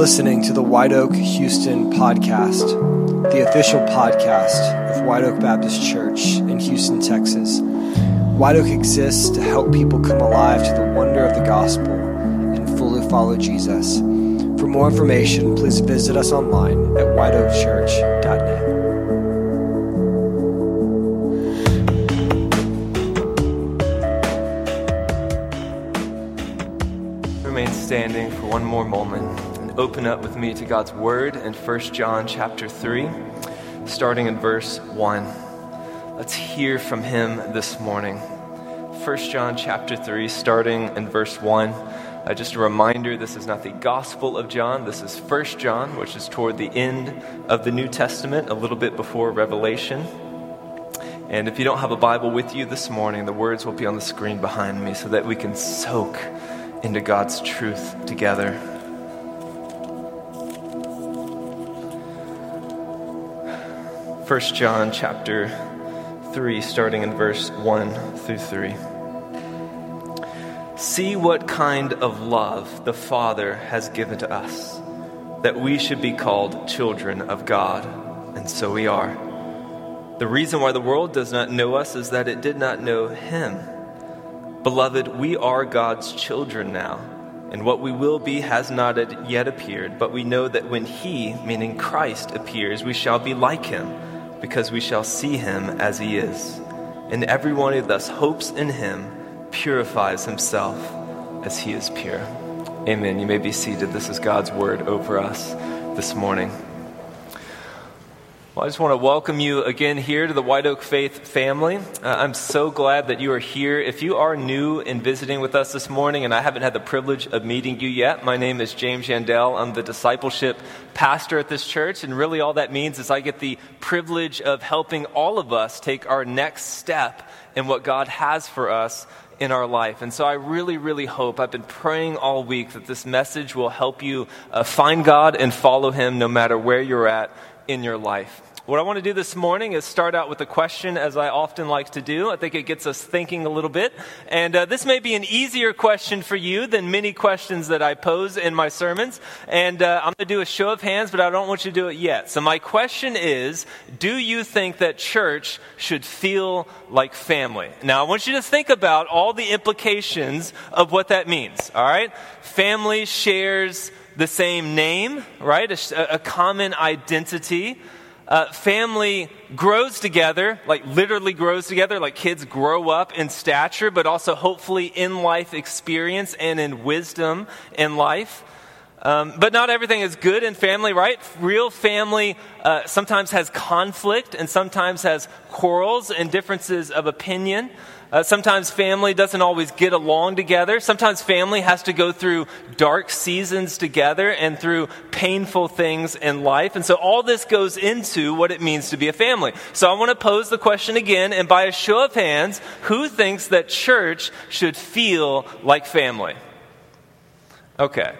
listening to the White Oak Houston podcast, the official podcast of White Oak Baptist Church in Houston, Texas. White Oak exists to help people come alive to the wonder of the gospel and fully follow Jesus. For more information, please visit us online at whiteoakchurch.net. Standing for one more moment open up with me to God's Word in 1 John chapter 3, starting in verse 1. Let's hear from him this morning. 1 John chapter 3, starting in verse 1. Uh, just a reminder this is not the Gospel of John, this is 1 John, which is toward the end of the New Testament, a little bit before Revelation. And if you don't have a Bible with you this morning, the words will be on the screen behind me so that we can soak into God's truth together. First John chapter 3 starting in verse 1 through 3. See what kind of love the Father has given to us that we should be called children of God, and so we are. The reason why the world does not know us is that it did not know him. Beloved, we are God's children now, and what we will be has not yet appeared, but we know that when He, meaning Christ, appears, we shall be like Him, because we shall see Him as He is. And everyone who thus hopes in Him purifies himself as He is pure. Amen. You may be seated. This is God's word over us this morning. Well, I just want to welcome you again here to the White Oak Faith family. Uh, I'm so glad that you are here. If you are new and visiting with us this morning, and I haven't had the privilege of meeting you yet, my name is James Yandell. I'm the discipleship pastor at this church, and really all that means is I get the privilege of helping all of us take our next step in what God has for us in our life. And so I really, really hope, I've been praying all week that this message will help you uh, find God and follow Him no matter where you're at in your life. What I want to do this morning is start out with a question, as I often like to do. I think it gets us thinking a little bit. And uh, this may be an easier question for you than many questions that I pose in my sermons. And uh, I'm going to do a show of hands, but I don't want you to do it yet. So, my question is Do you think that church should feel like family? Now, I want you to think about all the implications of what that means, all right? Family shares the same name, right? A, a common identity. Uh, family grows together, like literally grows together, like kids grow up in stature, but also hopefully in life experience and in wisdom in life. Um, but not everything is good in family, right? Real family uh, sometimes has conflict and sometimes has quarrels and differences of opinion. Uh, sometimes family doesn't always get along together. Sometimes family has to go through dark seasons together and through painful things in life. And so all this goes into what it means to be a family. So I want to pose the question again, and by a show of hands, who thinks that church should feel like family? Okay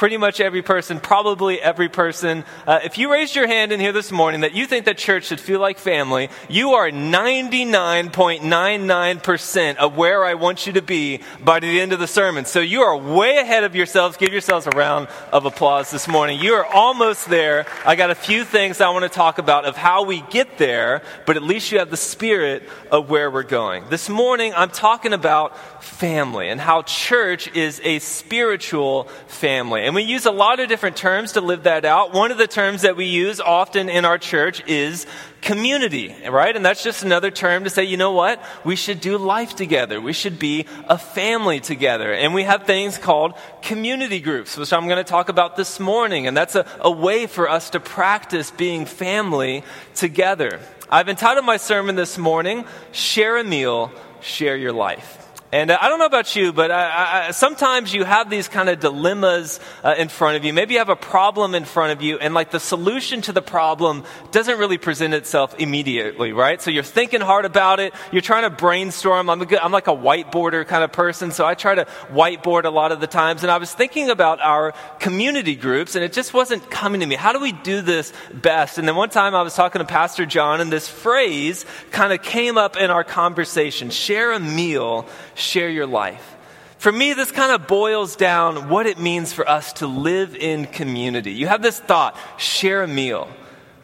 pretty much every person, probably every person. Uh, if you raised your hand in here this morning that you think that church should feel like family, you are 99.99% of where I want you to be by the end of the sermon. So you are way ahead of yourselves. Give yourselves a round of applause this morning. You are almost there. I got a few things I want to talk about of how we get there, but at least you have the spirit of where we're going. This morning, I'm talking about family and how church is a spiritual family. And we use a lot of different terms to live that out. One of the terms that we use often in our church is community, right? And that's just another term to say, you know what? We should do life together. We should be a family together. And we have things called community groups, which I'm going to talk about this morning. And that's a, a way for us to practice being family together. I've entitled my sermon this morning, Share a Meal, Share Your Life. And uh, I don't know about you, but I, I, sometimes you have these kind of dilemmas uh, in front of you. Maybe you have a problem in front of you, and like the solution to the problem doesn't really present itself immediately, right? So you're thinking hard about it. You're trying to brainstorm. I'm, good, I'm like a whiteboarder kind of person, so I try to whiteboard a lot of the times. And I was thinking about our community groups, and it just wasn't coming to me. How do we do this best? And then one time I was talking to Pastor John, and this phrase kind of came up in our conversation share a meal share your life. For me, this kind of boils down what it means for us to live in community. You have this thought, share a meal,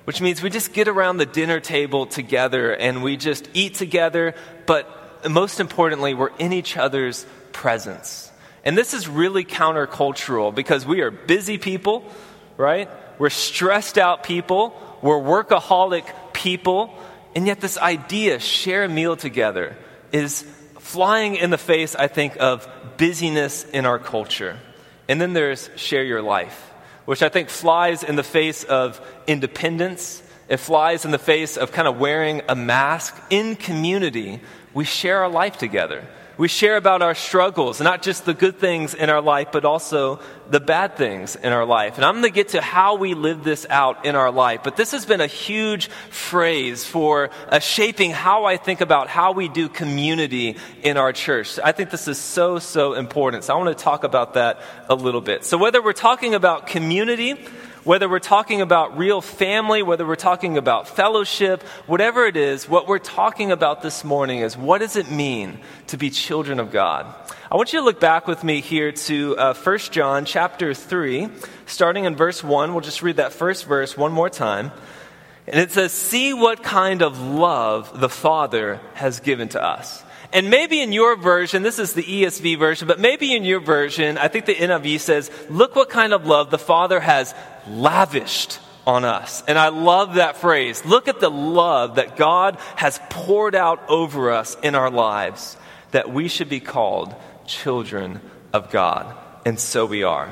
which means we just get around the dinner table together and we just eat together, but most importantly, we're in each other's presence. And this is really countercultural because we are busy people, right? We're stressed out people, we're workaholic people, and yet this idea, share a meal together, is flying in the face, I think, of busyness in our culture. And then there's share your life, which I think flies in the face of independence. It flies in the face of kind of wearing a mask in community. We share our life together. We share about our struggles, not just the good things in our life, but also the bad things in our life. And I'm going to get to how we live this out in our life. But this has been a huge phrase for uh, shaping how I think about how we do community in our church. I think this is so, so important. So I want to talk about that a little bit. So whether we're talking about community, whether we're talking about real family, whether we're talking about fellowship, whatever it is, what we're talking about this morning is what does it mean to be children of God? I want you to look back with me here to uh, 1 John chapter 3, starting in verse 1. We'll just read that first verse one more time. And it says, See what kind of love the Father has given to us. And maybe in your version, this is the ESV version, but maybe in your version, I think the NIV says, Look what kind of love the Father has lavished on us. And I love that phrase. Look at the love that God has poured out over us in our lives, that we should be called children of God. And so we are.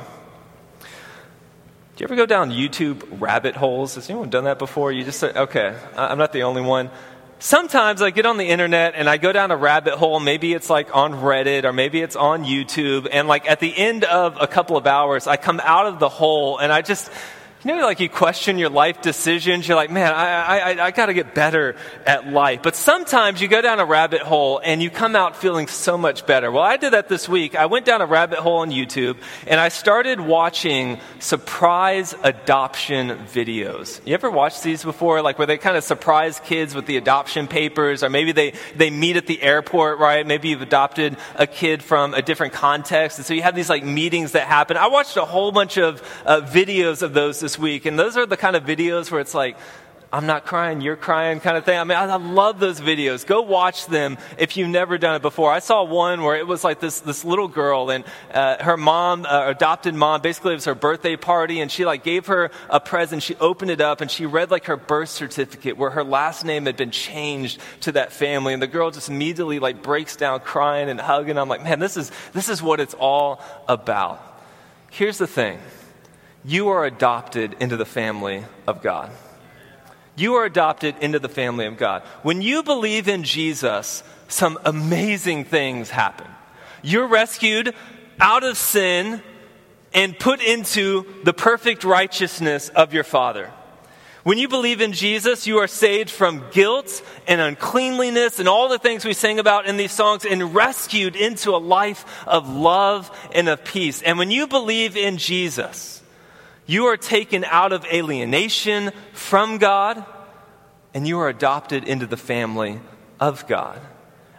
Do you ever go down YouTube rabbit holes? Has anyone done that before? You just say, okay, I'm not the only one sometimes I get on the internet and I go down a rabbit hole. Maybe it's like on Reddit or maybe it's on YouTube. And like at the end of a couple of hours, I come out of the hole and I just, you know, like you question your life decisions. You're like, man, I, I, I got to get better at life. But sometimes you go down a rabbit hole and you come out feeling so much better. Well, I did that this week. I went down a rabbit hole on YouTube and I started watching surprise adoption videos. You ever watched these before? Like where they kind of surprise kids with the adoption papers or maybe they, they meet at the airport, right? Maybe you've adopted a kid from a different context. And so you have these like meetings that happen. I watched a whole bunch of uh, videos of those this this week. And those are the kind of videos where it's like, I'm not crying, you're crying kind of thing. I mean, I, love those videos. Go watch them if you've never done it before. I saw one where it was like this, this little girl and uh, her mom, uh, adopted mom, basically it was her birthday party and she like gave her a present. She opened it up and she read like her birth certificate where her last name had been changed to that family. And the girl just immediately like breaks down crying and hugging. I'm like, man, this is, this is what it's all about. Here's the thing you are adopted into the family of God. You are adopted into the family of God. When you believe in Jesus, some amazing things happen. You're rescued out of sin and put into the perfect righteousness of your Father. When you believe in Jesus, you are saved from guilt and uncleanliness and all the things we sing about in these songs and rescued into a life of love and of peace. And when you believe in Jesus, you are taken out of alienation from God, and you are adopted into the family of God.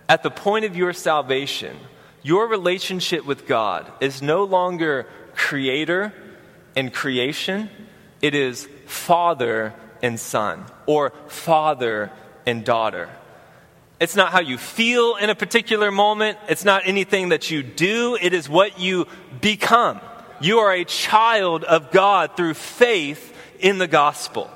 At the point of your salvation, your relationship with God is no longer creator and creation, it is father and son, or father and daughter. It's not how you feel in a particular moment. It's not anything that you do. It is what you become. You are a child of God through faith in the gospel.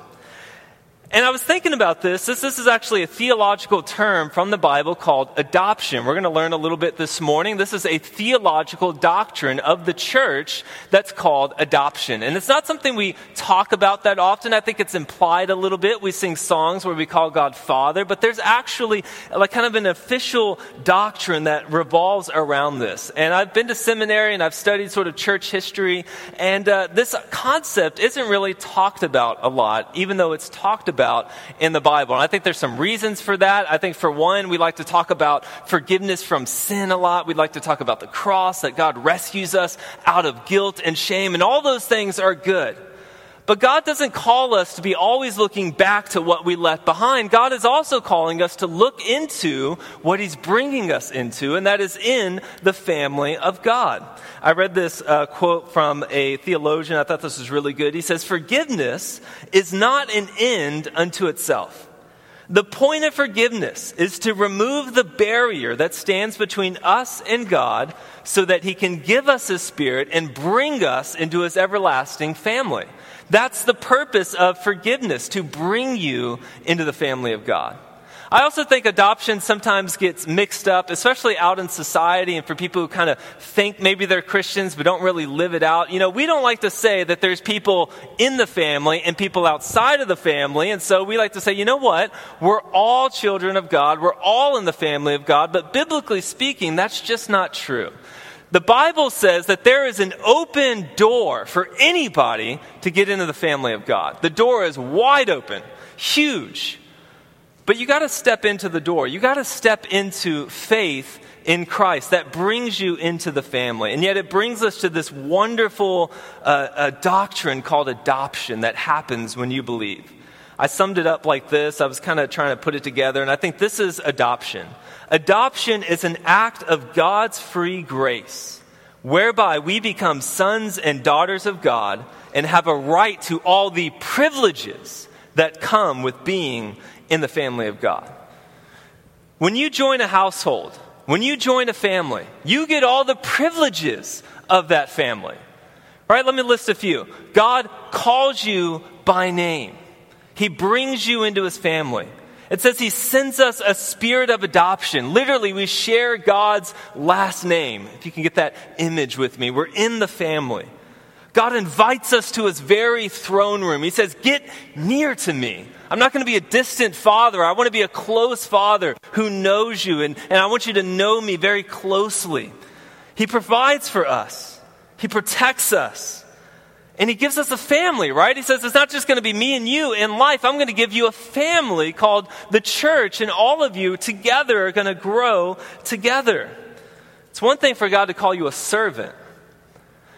And I was thinking about this. this. This is actually a theological term from the Bible called adoption. We're going to learn a little bit this morning. This is a theological doctrine of the church that's called adoption. And it's not something we talk about that often. I think it's implied a little bit. We sing songs where we call God Father, but there's actually like kind of an official doctrine that revolves around this. And I've been to seminary and I've studied sort of church history, and uh, this concept isn't really talked about a lot, even though it's talked about about in the Bible. And I think there's some reasons for that. I think for one, we like to talk about forgiveness from sin a lot. We'd like to talk about the cross, that God rescues us out of guilt and shame, and all those things are good. But God doesn't call us to be always looking back to what we left behind. God is also calling us to look into what He's bringing us into, and that is in the family of God. I read this uh, quote from a theologian. I thought this was really good. He says, Forgiveness is not an end unto itself. The point of forgiveness is to remove the barrier that stands between us and God so that He can give us His Spirit and bring us into His everlasting family. That's the purpose of forgiveness, to bring you into the family of God. I also think adoption sometimes gets mixed up, especially out in society and for people who kind of think maybe they're Christians but don't really live it out. You know, we don't like to say that there's people in the family and people outside of the family. And so we like to say, you know what? We're all children of God. We're all in the family of God. But biblically speaking, that's just not true. The Bible says that there is an open door for anybody to get into the family of God. The door is wide open, huge. But you got to step into the door. You got to step into faith in Christ. That brings you into the family. And yet it brings us to this wonderful uh, uh, doctrine called adoption that happens when you believe. I summed it up like this. I was kind of trying to put it together, and I think this is adoption. Adoption is an act of God's free grace, whereby we become sons and daughters of God and have a right to all the privileges that come with being in the family of God. When you join a household, when you join a family, you get all the privileges of that family. Right? Let me list a few. God calls you by name. He brings you into his family. It says he sends us a spirit of adoption. Literally, we share God's last name. If you can get that image with me, we're in the family. God invites us to his very throne room. He says, Get near to me. I'm not going to be a distant father. I want to be a close father who knows you, and, and I want you to know me very closely. He provides for us, He protects us, and He gives us a family, right? He says, It's not just going to be me and you in life. I'm going to give you a family called the church, and all of you together are going to grow together. It's one thing for God to call you a servant,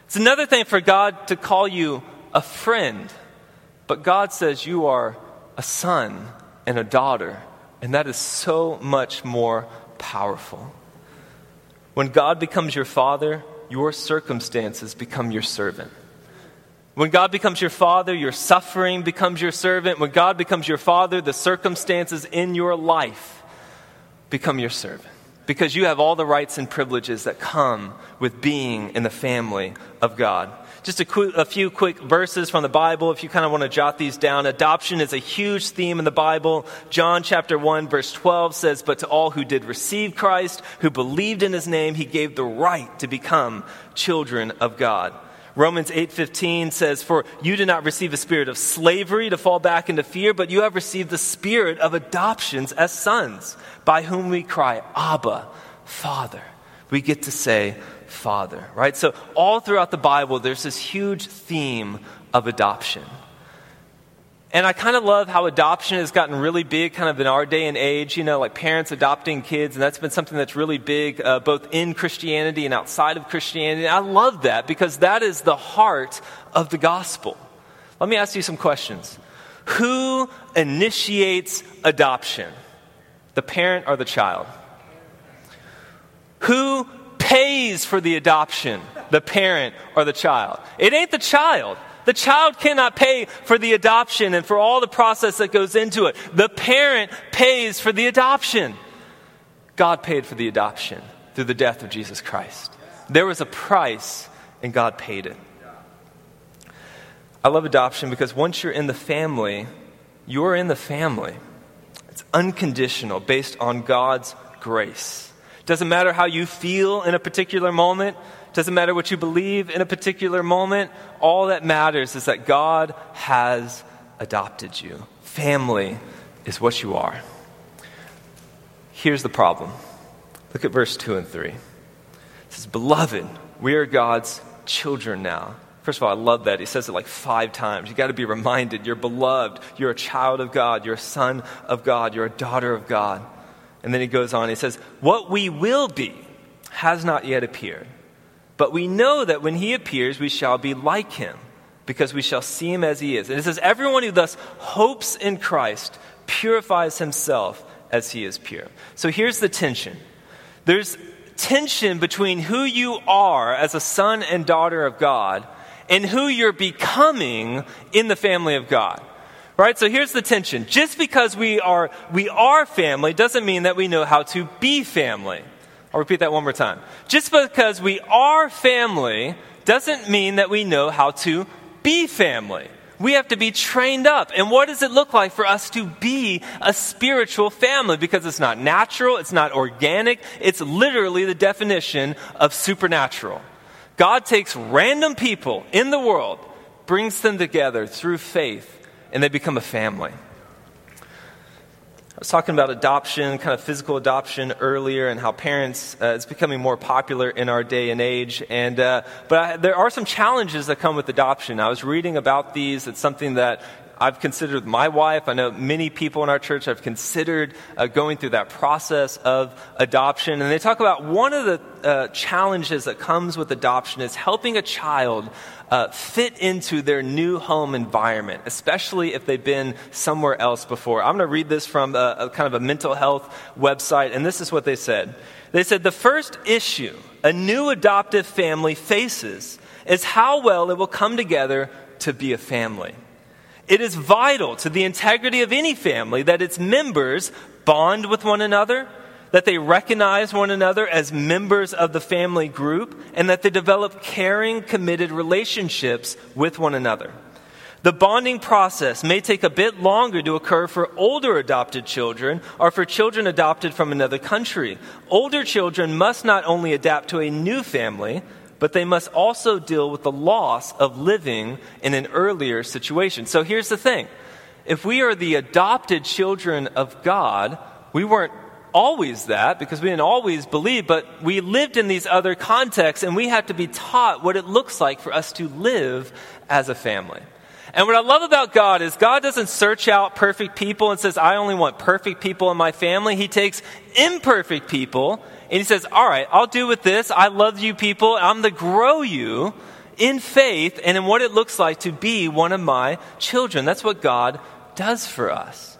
it's another thing for God to call you a friend. But God says you are a son and a daughter, and that is so much more powerful. When God becomes your father, your circumstances become your servant. When God becomes your father, your suffering becomes your servant. When God becomes your father, the circumstances in your life become your servant. Because you have all the rights and privileges that come with being in the family of God. Just a, qu- a few quick verses from the Bible if you kind of want to jot these down. Adoption is a huge theme in the Bible. John chapter 1 verse 12 says, But to all who did receive Christ, who believed in his name, he gave the right to become children of God. Romans 8:15 says, "For you did not receive a spirit of slavery to fall back into fear, but you have received the spirit of adoptions as sons, by whom we cry, Abba, Father." We get to say, Father, right? So, all throughout the Bible, there's this huge theme of adoption. And I kind of love how adoption has gotten really big kind of in our day and age, you know, like parents adopting kids, and that's been something that's really big uh, both in Christianity and outside of Christianity. I love that because that is the heart of the gospel. Let me ask you some questions. Who initiates adoption? The parent or the child? Who pays for the adoption, the parent or the child. It ain't the child. The child cannot pay for the adoption and for all the process that goes into it. The parent pays for the adoption. God paid for the adoption through the death of Jesus Christ. There was a price, and God paid it. I love adoption because once you're in the family, you're in the family. It's unconditional, based on God's grace. Doesn't matter how you feel in a particular moment. Doesn't matter what you believe in a particular moment. All that matters is that God has adopted you. Family is what you are. Here's the problem. Look at verse 2 and 3. It says, Beloved, we are God's children now. First of all, I love that. He says it like five times. You got to be reminded you're beloved. You're a child of God. You're a son of God. You're a daughter of God. And then he goes on, he says, What we will be has not yet appeared. But we know that when he appears, we shall be like him, because we shall see him as he is. And it says, Everyone who thus hopes in Christ purifies himself as he is pure. So here's the tension there's tension between who you are as a son and daughter of God and who you're becoming in the family of God. Right? So here's the tension. Just because we are we are family doesn't mean that we know how to be family. I'll repeat that one more time. Just because we are family doesn't mean that we know how to be family. We have to be trained up. And what does it look like for us to be a spiritual family? Because it's not natural, it's not organic, it's literally the definition of supernatural. God takes random people in the world, brings them together through faith, and they become a family was talking about adoption, kind of physical adoption earlier, and how parents uh, is becoming more popular in our day and age. And uh, but I, there are some challenges that come with adoption. I was reading about these. It's something that I've considered with my wife. I know many people in our church have considered uh, going through that process of adoption. And they talk about one of the uh, challenges that comes with adoption is helping a child uh, fit into their new home environment, especially if they've been somewhere else before. I'm going to read this from a, a kind of a mental health website, and this is what they said. They said the first issue a new adoptive family faces is how well it will come together to be a family. It is vital to the integrity of any family that its members bond with one another that they recognize one another as members of the family group, and that they develop caring, committed relationships with one another. The bonding process may take a bit longer to occur for older adopted children or for children adopted from another country. Older children must not only adapt to a new family, but they must also deal with the loss of living in an earlier situation. So here's the thing if we are the adopted children of God, we weren't always that because we didn't always believe, but we lived in these other contexts and we had to be taught what it looks like for us to live as a family. And what I love about God is God doesn't search out perfect people and says, I only want perfect people in my family. He takes imperfect people and he says, All right, I'll do with this. I love you people. I'm going to grow you in faith and in what it looks like to be one of my children. That's what God does for us.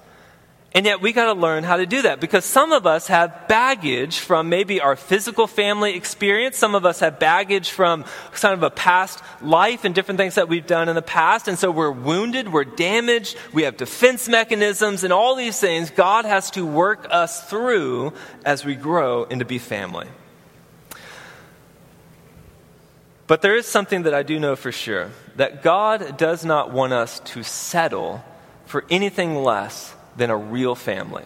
And yet we got to learn how to do that because some of us have baggage from maybe our physical family experience. Some of us have baggage from kind of a past life and different things that we've done in the past. And so we're wounded, we're damaged, we have defense mechanisms and all these things God has to work us through as we grow into be family. But there is something that I do know for sure that God does not want us to settle for anything less than a real family,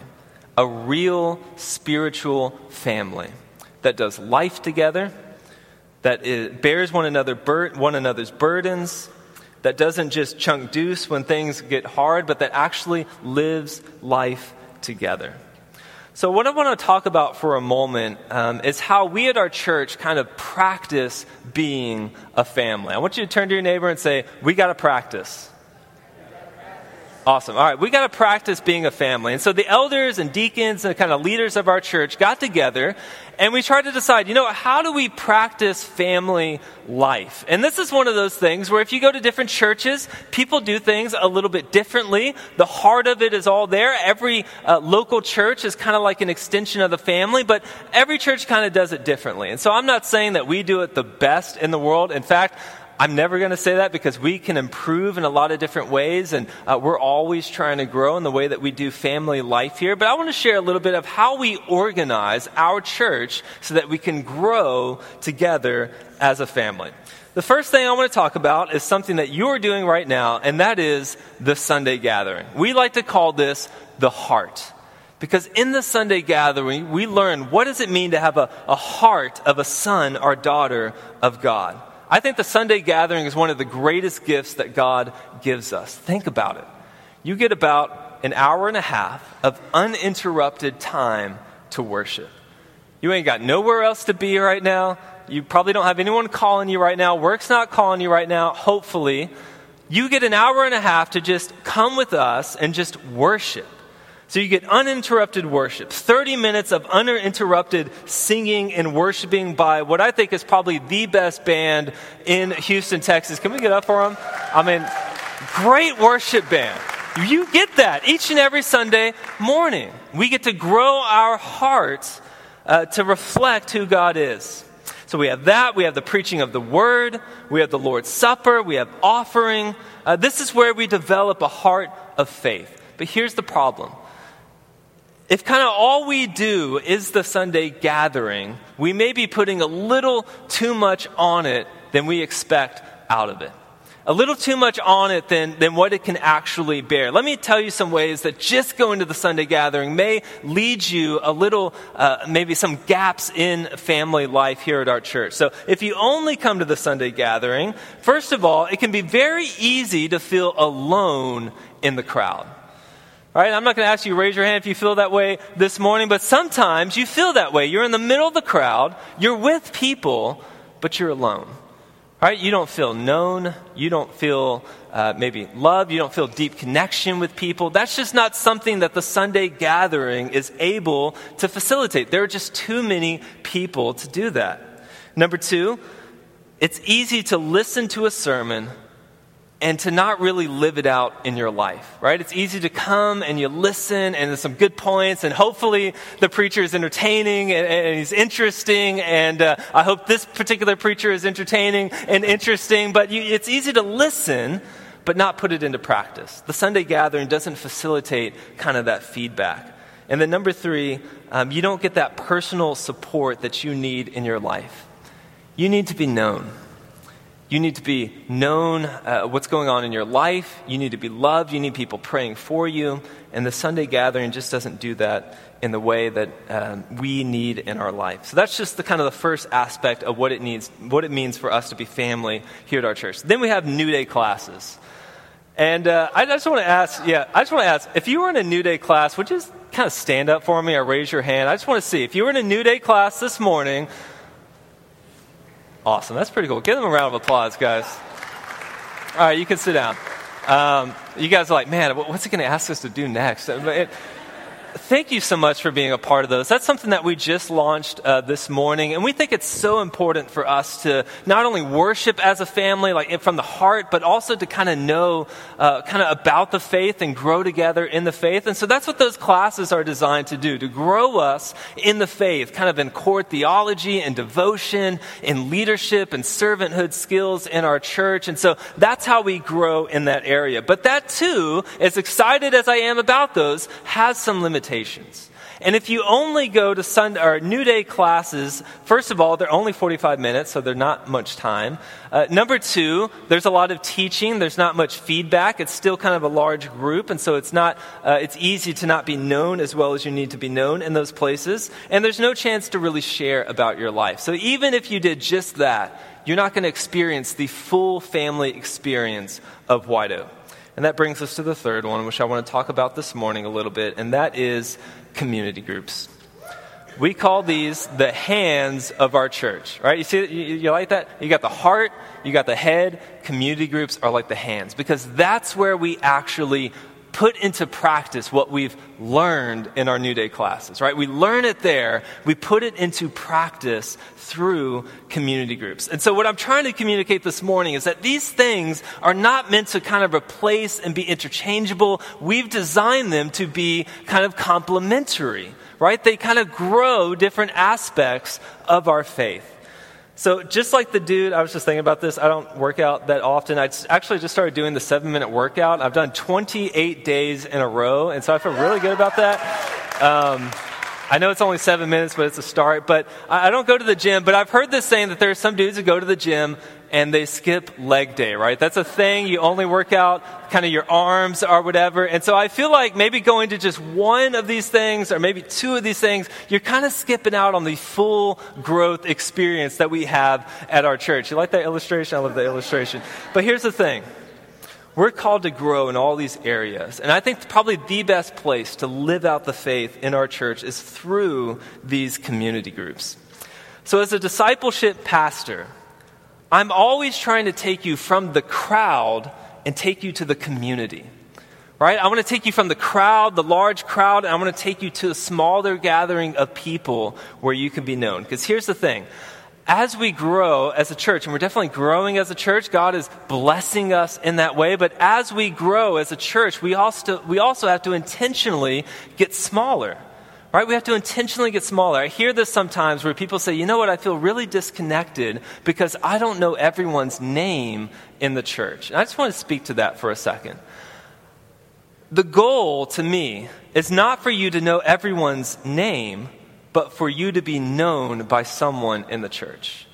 a real spiritual family that does life together, that bears one, another bur- one another's burdens, that doesn't just chunk deuce when things get hard, but that actually lives life together. So, what I want to talk about for a moment um, is how we at our church kind of practice being a family. I want you to turn to your neighbor and say, We got to practice. Awesome. All right, we got to practice being a family. And so the elders and deacons and kind of leaders of our church got together and we tried to decide, you know, how do we practice family life? And this is one of those things where if you go to different churches, people do things a little bit differently. The heart of it is all there. Every uh, local church is kind of like an extension of the family, but every church kind of does it differently. And so I'm not saying that we do it the best in the world. In fact, I'm never going to say that because we can improve in a lot of different ways, and uh, we're always trying to grow in the way that we do family life here. But I want to share a little bit of how we organize our church so that we can grow together as a family. The first thing I want to talk about is something that you're doing right now, and that is the Sunday gathering. We like to call this the heart. Because in the Sunday gathering, we learn what does it mean to have a, a heart of a son or daughter of God. I think the Sunday gathering is one of the greatest gifts that God gives us. Think about it. You get about an hour and a half of uninterrupted time to worship. You ain't got nowhere else to be right now. You probably don't have anyone calling you right now. Work's not calling you right now, hopefully. You get an hour and a half to just come with us and just worship So you get uninterrupted worship, 30 minutes of uninterrupted singing and worshiping by what I think is probably the best band in Houston, Texas. Can we get up for them? I mean, great worship band. You get that each and every Sunday morning. We get to grow our hearts uh, to reflect who God is. So we have that. We have the preaching of the word. We have the Lord's Supper. We have offering. Uh, this is where we develop a heart of faith. But here's the problem if kind of all we do is the Sunday gathering, we may be putting a little too much on it than we expect out of it. A little too much on it than, than what it can actually bear. Let me tell you some ways that just going to the Sunday gathering may lead you a little, uh, maybe some gaps in family life here at our church. So if you only come to the Sunday gathering, first of all, it can be very easy to feel alone in the crowd. All right, I'm not going to ask you to raise your hand if you feel that way this morning, but sometimes you feel that way. You're in the middle of the crowd, you're with people, but you're alone. All right, you don't feel known, you don't feel uh, maybe love, you don't feel deep connection with people. That's just not something that the Sunday gathering is able to facilitate. There are just too many people to do that. Number two, it's easy to listen to a sermon and to not really live it out in your life, right? It's easy to come and you listen and there's some good points and hopefully the preacher is entertaining and, and he's interesting and uh, I hope this particular preacher is entertaining and interesting, but you, it's easy to listen but not put it into practice. The Sunday gathering doesn't facilitate kind of that feedback. And then number three, um, you don't get that personal support that you need in your life. You need to be known. You need to be known uh, what's going on in your life. You need to be loved. You need people praying for you. And the Sunday gathering just doesn't do that in the way that um, we need in our life. So that's just the kind of the first aspect of what it needs, what it means for us to be family here at our church. Then we have New Day classes. And uh, I just want to ask, yeah, I just want to ask, if you were in a New Day class, would you just kind of stand up for me or raise your hand? I just want to see. If you were in a New Day class this morning, Awesome. That's pretty cool. Give them a round of applause, guys. All right, you can sit down. Um, you guys are like, man, what's he going to ask us to do next? It, thank you so much for being a part of those. That's something that we just launched uh, this morning, and we think it's so important for us to not only worship as a family, like from the heart, but also to kind of know uh, kind of about the faith and grow together in the faith. And so that's what those classes are designed to do, to grow us in the faith, kind of in core theology and devotion, in leadership and servanthood skills in our church. And so that's how we grow in that area. But that too, as excited as I am about those, has some limitations And if you only go to Sunday or New Day classes, first of all, they're only 45 minutes, so they're not much time. Uh, number two, there's a lot of teaching. There's not much feedback. It's still kind of a large group, and so it's not. Uh, it's easy to not be known as well as you need to be known in those places. And there's no chance to really share about your life. So even if you did just that, you're not going to experience the full family experience of White Oak. And that brings us to the third one, which I want to talk about this morning a little bit, and that is community groups. We call these the hands of our church, right? You see, you, you like that? You got the heart, you got the head. Community groups are like the hands because that's where we actually put into practice what we've learned in our New Day classes, right? We learn it there, we put it into practice through community groups. And so, what I'm trying to communicate this morning is that these things are not meant to kind of replace and be interchangeable. We've designed them to be kind of complementary, right? They kind of grow different aspects of our faith. So, just like the dude, I was just thinking about this. I don't work out that often. I actually just started doing the seven minute workout. I've done 28 days in a row, and so I feel really good about that. Um, I know it's only seven minutes, but it's a start. But I don't go to the gym, but I've heard this saying that there are some dudes who go to the gym and they skip leg day, right? That's a thing. You only work out kind of your arms or whatever. And so I feel like maybe going to just one of these things or maybe two of these things, you're kind of skipping out on the full growth experience that we have at our church. You like that illustration? I love the illustration. But here's the thing. We're called to grow in all these areas. And I think probably the best place to live out the faith in our church is through these community groups. So, as a discipleship pastor, I'm always trying to take you from the crowd and take you to the community. right? I want to take you from the crowd, the large crowd, and I want to take you to a smaller gathering of people where you can be known. Because here's the thing as we grow as a church, and we're definitely growing as a church, God is blessing us in that way, but as we grow as a church, we also, we also have to intentionally get smaller. Right? We have to intentionally get smaller. I hear this sometimes where people say, you know what, I feel really disconnected because I don't know everyone's name in the church. And I just want to speak to that for a second. The goal to me is not for you to know everyone's name, but for you to be known by someone in the church.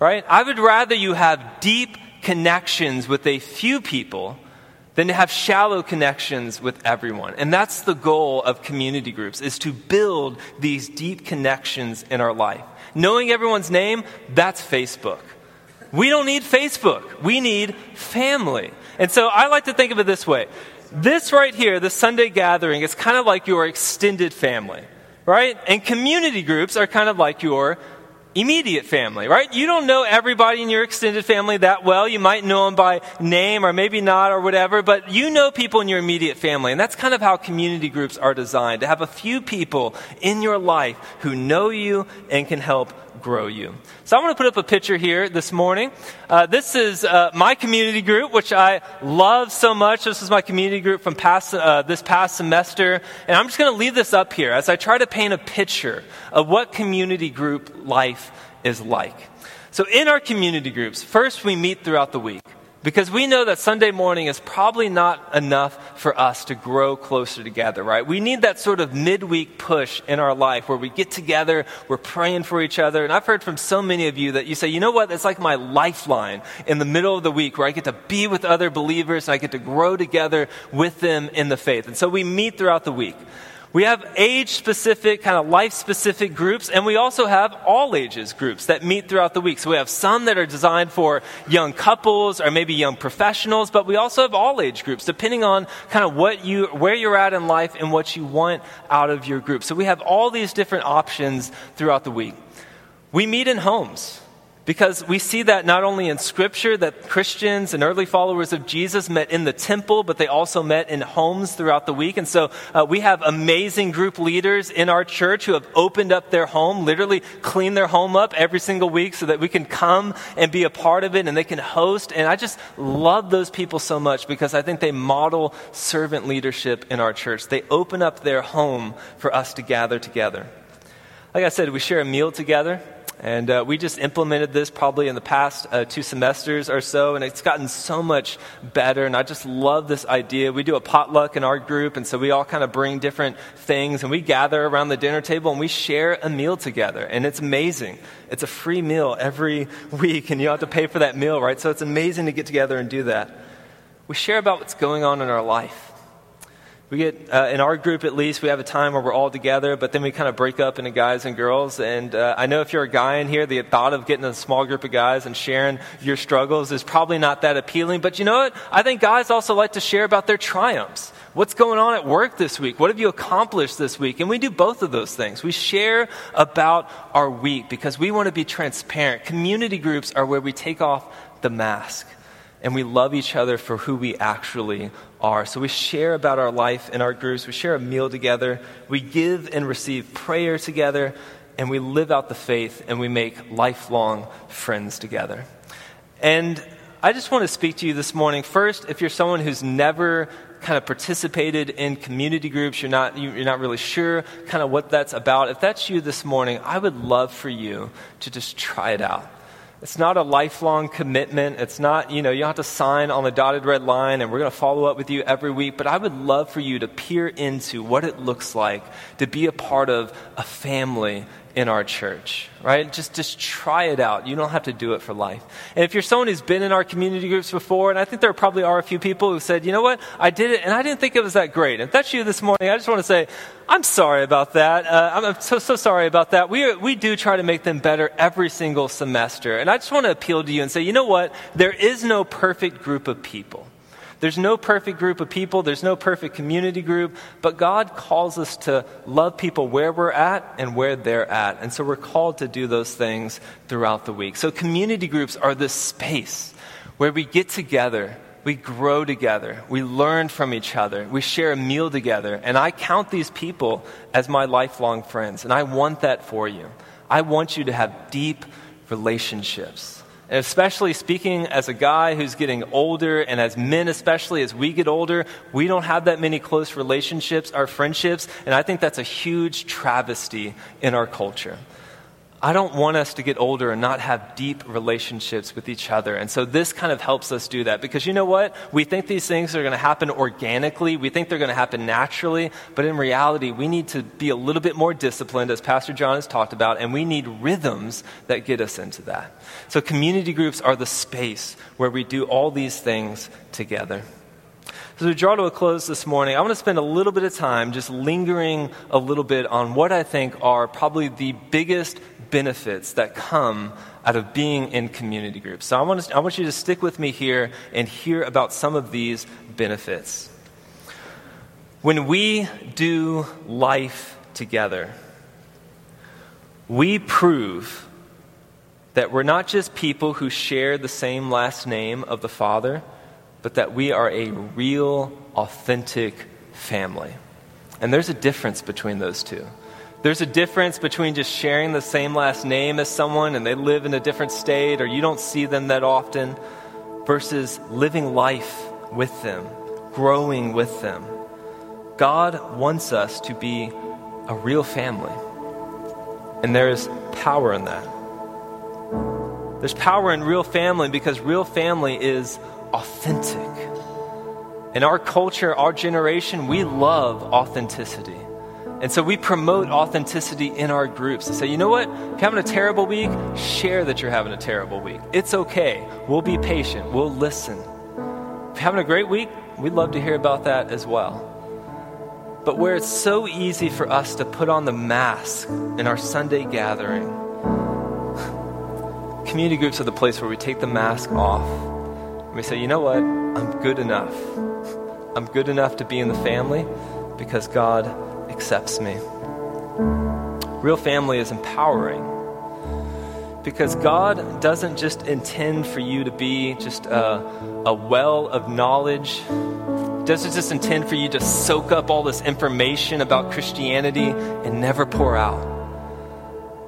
Right? I would rather you have deep connections with a few people than to have shallow connections with everyone. And that's the goal of community groups is to build these deep connections in our life. Knowing everyone's name, that's Facebook. We don't need Facebook. We need family. And so I like to think of it this way. This right here, the Sunday gathering, is kind of like your extended family, right? And community groups are kind of like your immediate family, right? You don't know everybody in your extended family that well. You might know them by name or maybe not or whatever, but you know people in your immediate family. And that's kind of how community groups are designed to have a few people in your life who know you and can help grow you. So I want to put up a picture here this morning. Uh, this is uh, my community group, which I love so much. This is my community group from past, uh, this past semester. And I'm just going to leave this up here as I try to paint a picture of what community group life is like. So in our community groups, first we meet throughout the week. Because we know that Sunday morning is probably not enough for us to grow closer together, right? We need that sort of midweek push in our life where we get together, we're praying for each other. And I've heard from so many of you that you say, you know what? It's like my lifeline in the middle of the week where I get to be with other believers and I get to grow together with them in the faith. And so we meet throughout the week. We have age specific, kind of life specific groups, and we also have all ages groups that meet throughout the week. So we have some that are designed for young couples or maybe young professionals, but we also have all age groups depending on kind of what you, where you're at in life and what you want out of your group. So we have all these different options throughout the week. We meet in homes. Because we see that not only in Scripture, that Christians and early followers of Jesus met in the temple, but they also met in homes throughout the week. And so uh, we have amazing group leaders in our church who have opened up their home, literally cleaned their home up every single week so that we can come and be a part of it and they can host. And I just love those people so much because I think they model servant leadership in our church. They open up their home for us to gather together. Like I said, we share a meal together. And uh, we just implemented this probably in the past uh, two semesters or so, and it's gotten so much better. And I just love this idea. We do a potluck in our group, and so we all kind of bring different things, and we gather around the dinner table and we share a meal together. And it's amazing. It's a free meal every week, and you don't have to pay for that meal, right? So it's amazing to get together and do that. We share about what's going on in our life. We get, uh, in our group at least, we have a time where we're all together, but then we kind of break up into guys and girls. And uh, I know if you're a guy in here, the thought of getting a small group of guys and sharing your struggles is probably not that appealing. But you know what? I think guys also like to share about their triumphs. What's going on at work this week? What have you accomplished this week? And we do both of those things. We share about our week because we want to be transparent. Community groups are where we take off the mask and we love each other for who we actually are. So we share about our life in our groups, we share a meal together, we give and receive prayer together, and we live out the faith and we make lifelong friends together. And I just want to speak to you this morning. First, if you're someone who's never kind of participated in community groups, you're not, you're not really sure kind of what that's about, if that's you this morning, I would love for you to just try it out. It's not a lifelong commitment. It's not, you know, you have to sign on the dotted red line and we're going to follow up with you every week. But I would love for you to peer into what it looks like to be a part of a family in our church, right? Just, just try it out. You don't have to do it for life. And if you're someone who's been in our community groups before, and I think there probably are a few people who said, you know what, I did it and I didn't think it was that great. If that's you this morning, I just want to say, I'm sorry about that. Uh, I'm so, so sorry about that. We, we do try to make them better every single semester. And I just want to appeal to you and say, you know what? There is no perfect group of people. There's no perfect group of people, there's no perfect community group, but God calls us to love people where we're at and where they're at. And so we're called to do those things throughout the week. So community groups are this space where we get together We grow together. We learn from each other. We share a meal together. And I count these people as my lifelong friends. And I want that for you. I want you to have deep relationships. Especially speaking as a guy who's getting older, and as men, especially as we get older, we don't have that many close relationships, our friendships, and I think that's a huge travesty in our culture. I don't want us to get older and not have deep relationships with each other. And so this kind of helps us do that. Because you know what? We think these things are going to happen organically. We think they're going to happen naturally. But in reality, we need to be a little bit more disciplined, as Pastor John has talked about, and we need rhythms that get us into that. So community groups are the space where we do all these things together. As we draw to a close this morning, I want to spend a little bit of time just lingering a little bit on what I think are probably the biggest benefits that come out of being in community groups. So I want, to, I want you to stick with me here and hear about some of these benefits. When we do life together, we prove that we're not just people who share the same last name of the Father, but that we are a real, authentic family. And there's a difference between those two. There's a difference between just sharing the same last name as someone and they live in a different state or you don't see them that often versus living life with them, growing with them. God wants us to be a real family. And there is power in that. There's power in real family because real family is authentic. In our culture, our generation, we love authenticity. And so we promote authenticity in our groups and say, you know what? If you're having a terrible week, share that you're having a terrible week. It's okay. We'll be patient. We'll listen. If you're having a great week, we'd love to hear about that as well. But where it's so easy for us to put on the mask in our Sunday gathering, community groups are the place where we take the mask off. We say, you know what? I'm good enough. I'm good enough to be in the family because God accepts me. Real family is empowering because God doesn't just intend for you to be just a, a well of knowledge. Doesn't just intend for you to soak up all this information about Christianity and never pour out.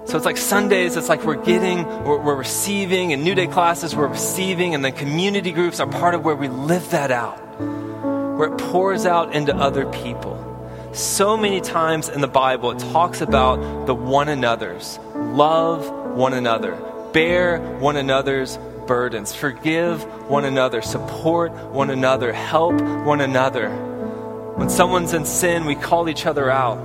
So it's like Sundays, it's like we're getting, we're, we're, receiving, and New Day classes, we're receiving, and then community groups are part of where we live that out, where it pours out into other people. So many times in the Bible, it talks about the one another's. Love one another, bear one another's burdens, forgive one another, support one another, help one another. When someone's in sin, we call each other out.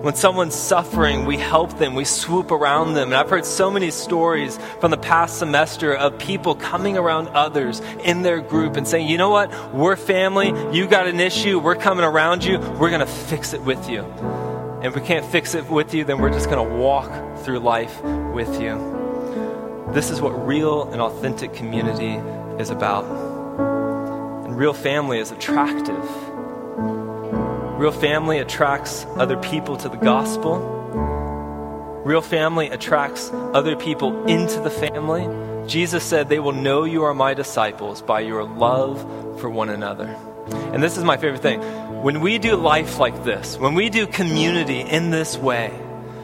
When someone's suffering, we help them, we swoop around them. And I've heard so many stories from the past semester of people coming around others in their group and saying, you know what, we're family, you got an issue, we're coming around you, we're going to fix it with you. And if we can't fix it with you, then we're just going to walk through life with you. This is what real and authentic community is about. And real family is attractive Real family attracts other people to the gospel. Real family attracts other people into the family. Jesus said, They will know you are my disciples by your love for one another. And this is my favorite thing. When we do life like this, when we do community in this way,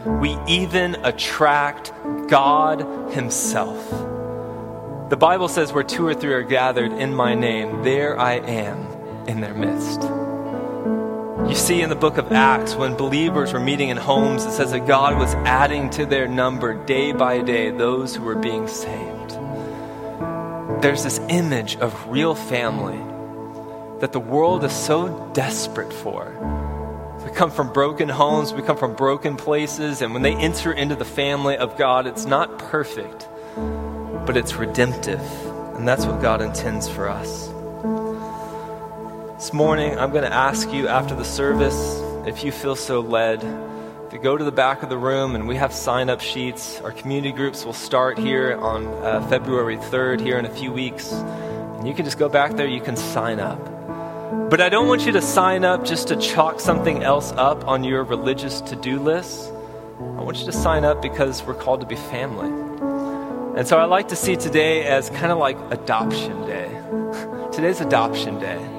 we even attract God Himself. The Bible says, Where two or three are gathered in my name, there I am in their midst. You see in the book of Acts, when believers were meeting in homes, it says that God was adding to their number day by day those who were being saved. There's this image of real family that the world is so desperate for. We come from broken homes, we come from broken places, and when they enter into the family of God, it's not perfect, but it's redemptive. And that's what God intends for us. This morning, I'm going to ask you after the service, if you feel so led, to go to the back of the room and we have sign up sheets. Our community groups will start here on uh, February 3rd, here in a few weeks. And you can just go back there, you can sign up. But I don't want you to sign up just to chalk something else up on your religious to do list. I want you to sign up because we're called to be family. And so I like to see today as kind of like adoption day Today's adoption day.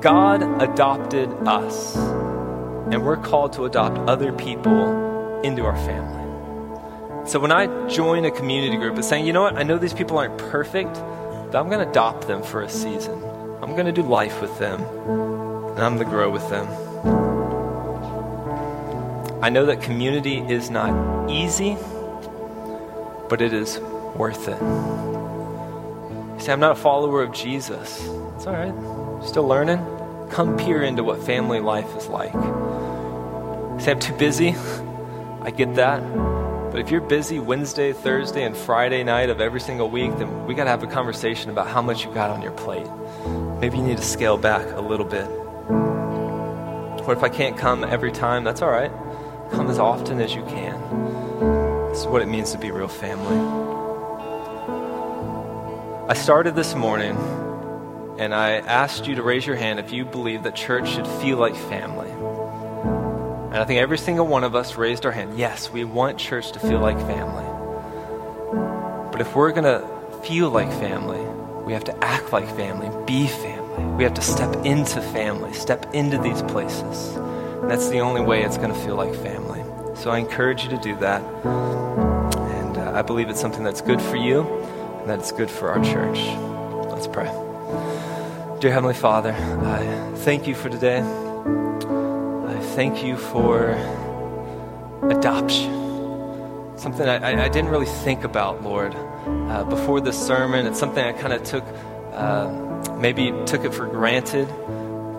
God adopted us, and we're called to adopt other people into our family. So when I join a community group, it's saying, you know what, I know these people aren't perfect, but I'm going to adopt them for a season. I'm going to do life with them, and I'm going to grow with them. I know that community is not easy, but it is worth it. You say, I'm not a follower of Jesus. It's all right. Still learning. Come peer into what family life is like. Say, I'm too busy. I get that. But if you're busy Wednesday, Thursday, and Friday night of every single week, then we got to have a conversation about how much you got on your plate. Maybe you need to scale back a little bit. What if I can't come every time? That's all right. Come as often as you can. This is what it means to be real family. I started this morning and I asked you to raise your hand if you believe that church should feel like family. And I think every single one of us raised our hand. Yes, we want church to feel like family. But if we're going to feel like family, we have to act like family, be family. We have to step into family, step into these places. And that's the only way it's going to feel like family. So I encourage you to do that. And uh, I believe it's something that's good for you and that it's good for our church. Let's pray. Dear Heavenly Father, I thank you for today. I thank you for adoption. Something I, I didn't really think about, Lord, uh, before this sermon. It's something I kind of took, uh, maybe took it for granted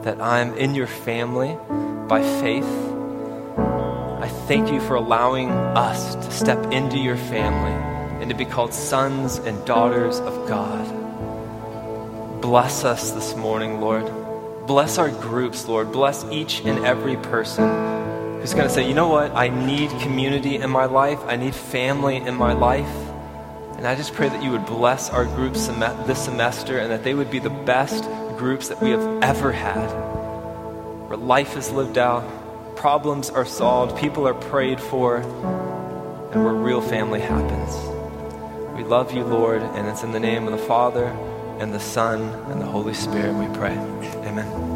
that I'm in your family by faith. I thank you for allowing us to step into your family and to be called sons and daughters of God. Bless us this morning, Lord. Bless our groups, Lord. Bless each and every person who's going to say, you know what? I need community in my life, I need family in my life. And I just pray that you would bless our groups this semester and that they would be the best groups that we have ever had, where life is lived out, problems are solved, people are prayed for, and where real family happens. We love you, Lord, and it's in the name of the Father, and the Son, and the Holy Spirit we pray. Amen.